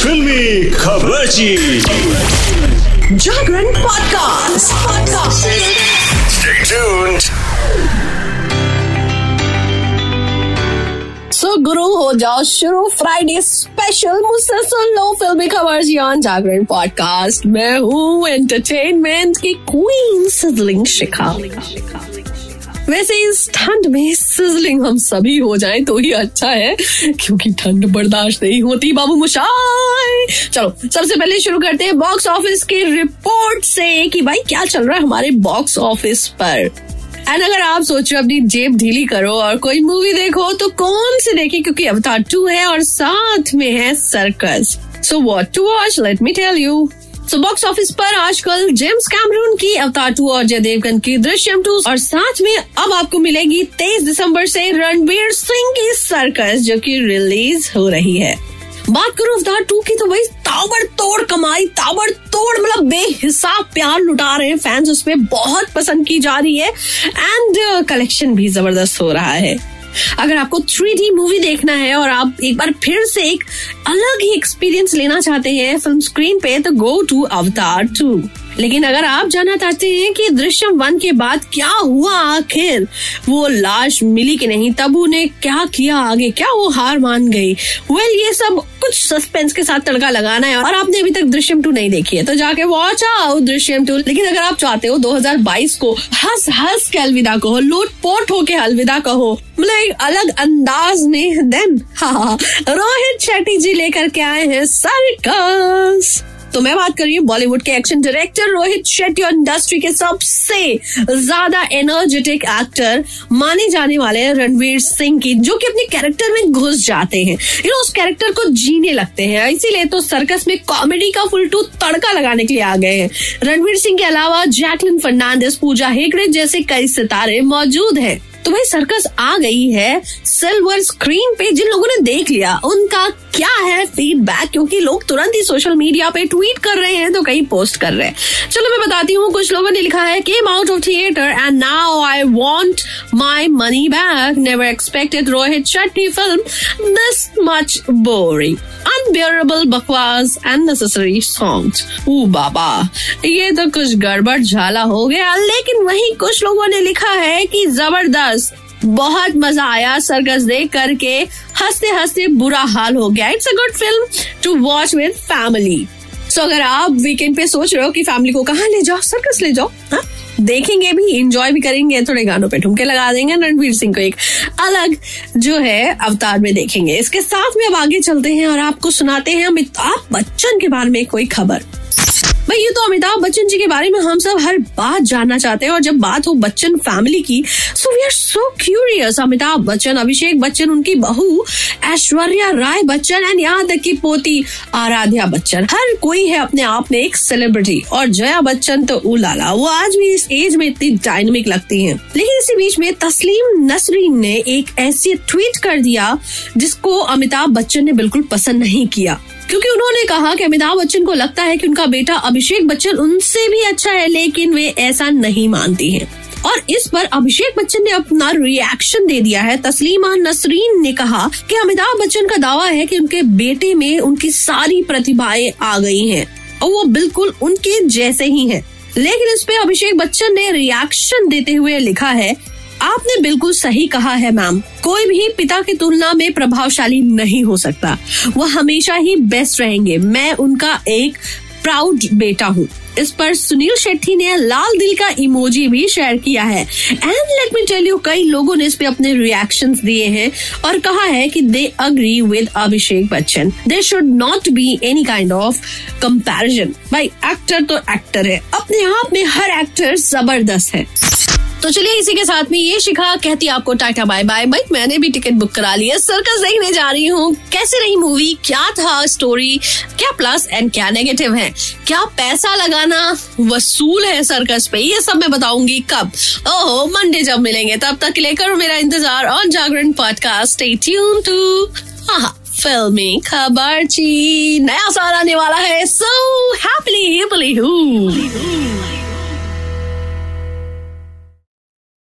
फिल्मी खबर जागरण podcast podcast so गुरु हो जाओ शुरू फ्राइडे स्पेशल मुझसे सुन लो फिल्मी खबर जी ऑन जागरण पॉडकास्ट मैं हूँ एंटरटेनमेंट की क्वीन सिजलिंग शिखा वैसे इस ठंड में सिजलिंग हम सभी हो जाएँ तो ही अच्छा है, क्योंकि ठंड बर्दाश्त नहीं होती बाबू मुशाई। चलो, सबसे पहले शुरू करते हैं बॉक्स ऑफ़िस की रिपोर्ट से कि भाई क्या चल रहा है हमारे बॉक्स ऑफ़िस पर। एंड अगर आप सोच सोचो अपनी जेब ढीली करो और कोई मूवी देखो तो कौन सी देखे? क्योंकि अवतार टू है और साथ में है circus so what to watch let me tell you so box office पर आजकल जेम्स कैमरून की अवतार टू और जय देवगन की दृश्यम टू और साथ में अब आपको मिलेगी तेईस दिसंबर से रणबीर सिंह की सर्कस जो कि रिलीज़ हो रही है। बात करूँ अवतार टू की तो भाई ताबड़ तोड़ कमाई ताबड़ तोड़ मतलब बेहिसाब प्यार लुटा रहे हैं फैंस उसमें बहुत पसंद की जा रही है। एंड कलेक्शन भी ज़बरदस्त हो रहा है। अगर आपको थ्री मूवी देखना है और आप एक बार फिर से एक अलग ही एक्सपीरियंस लेना चाहते हैं फ़िल्म स्क्रीन पे तो गो टू अवतार टू लेकिन अगर आप जानना चाहते हैं कि दृश्यम वन के बाद क्या हुआ आखिर वो लाश मिली कि नहीं तब उन्हें क्या किया आगे क्या वो हार मान गई? वेल well, ये सब कुछ सस्पेंस के साथ तड़का लगाना है और आपने अभी तक दृश्यम टू नहीं देखी है। तो जाके वॉच आओ दृश्यम टू। लेकिन अगर आप चाहते हो 2022 को हंस हंस के अलविदा कहो लूट पोट होके अलविदा कहो मतलब एक अलग अंदाज में देन हाँ रोहित शेट्टी जी लेकर के आए हैं सर्कस तो मैं बात कर रही हूँ बॉलीवुड के एक्शन डायरेक्टर रोहित शेट्टी और इंडस्ट्री के सबसे ज़्यादा एनर्जेटिक एक्टर माने जाने वाले रणवीर सिंह की, जो कि अपने कैरेक्टर में घुस जाते हैं। यू नो उस कैरेक्टर को जीने लगते हैं। इसीलिए तो सर्कस में कॉमेडी का फुल टू तड़का लगाने के लिए आ गए हैं। रणवीर सिंह के अलावा जैकलिन फर्नांडिस पूजा हेगड़े जैसे कई सितारे मौजूद हैं। तो भाई सर्कस आ गई है। सिल्वर स्क्रीन पे जिन लोगों ने देख लिया, उनका क्या है फीडबैक क्योंकि लोग तुरंत ही सोशल मीडिया पे ट्वीट कर रहे हैं तो कहीं पोस्ट कर रहे हैं। चलो, मैं बताती हूँ, कुछ लोगों ने लिखा है came out of theatre and now I want my money back never expected Rohit Shetty film this much boring unbearable बकवास एंड नेसेसरी सॉन्ग्स ओ बाबा ये तो कुछ गड़बड़ झाला हो गया, लेकिन वही कुछ लोगों ने लिखा है कि ज़बरदस्त, बहुत मज़ा आया सर्कस देख करके हँसते हँसते बुरा हाल हो गया। It's a good film to watch with family so अगर आप वीकेंड पे सोच रहे हो कि फैमिली को कहा ले जाओ सर्कस ले जाओ, हा? देखेंगे भी इंजॉय भी करेंगे, थोड़े गानों पे ठुमके लगा देंगे रणवीर सिंह को एक अलग जो है अवतार में देखेंगे इसके साथ में अब आगे चलते हैं और आपको सुनाते हैं अमिताभ बच्चन के बारे में कोई खबर भाई, ये तो अमिताभ बच्चन जी के बारे में हम सब हर बात जानना चाहते हैं और जब बात हो बच्चन फैमिली की so we are so curious Amitabh Bachchan, Abhishek Bachchan, उनकी बहू, ऐश्वर्या राय बच्चन एंड यहाँ तक की पोती आराध्या बच्चन। हर कोई है अपने आप में एक सेलिब्रिटी और जया बच्चन तो उलाला, वो आज भी इस एज में इतनी डायनेमिक लगती है। लेकिन इसी बीच में तस्लीम नसरीन ने एक ऐसी ट्वीट कर दिया, जिसको अमिताभ बच्चन ने बिल्कुल पसंद नहीं किया। क्योंकि उन्होंने कहा कि अमिताभ बच्चन को लगता है कि उनका बेटा अभिषेक बच्चन उनसे भी अच्छा है, लेकिन वे ऐसा नहीं मानती हैं। और इस पर अभिषेक बच्चन ने अपना रिएक्शन दे दिया है। तस्लीमा नसरीन ने कहा कि अमिताभ बच्चन का दावा है कि उनके बेटे में उनकी सारी प्रतिभाएँ आ गई हैं और वो बिल्कुल उनके जैसे ही हैं। लेकिन इस पे अभिषेक बच्चन ने रिएक्शन देते हुए लिखा है आपने बिल्कुल सही कहा है, मैम। कोई भी पिता की तुलना में प्रभावशाली नहीं हो सकता। वो हमेशा ही बेस्ट रहेंगे। मैं उनका एक प्राउड बेटा हूँ। इस पर सुनील शेट्टी ने लाल दिल का इमोजी भी शेयर किया है। And let me tell you कई लोगों ने इस पे अपने रिएक्शंस दिए हैं और कहा है कि they agree with Abhishek Bachchan they should not be any kind of comparison भाई एक्टर तो एक्टर है। अपने आप में हर एक्टर ज़बरदस्त है। तो चलिए इसी के साथ में ये शिखा कहती आपको टाटा बाय बाय। भाई, मैंने भी टिकट बुक करा ली है। सर्कस देखने जा रही हूँ। कैसे रही मूवी क्या था स्टोरी क्या प्लस एंड क्या नेगेटिव है? क्या पैसा लगाना वसूल है सर्कस पे? ये सब मैं बताऊँगी कब। ओहो मंडे जब मिलेंगे, तब तक लेकर मेरा इंतज़ार on Jagran podcast tune to हाँ फिल्मी खबर ची नया साल आने वाला है। सो हैप्पीली हैप्पीली हूँ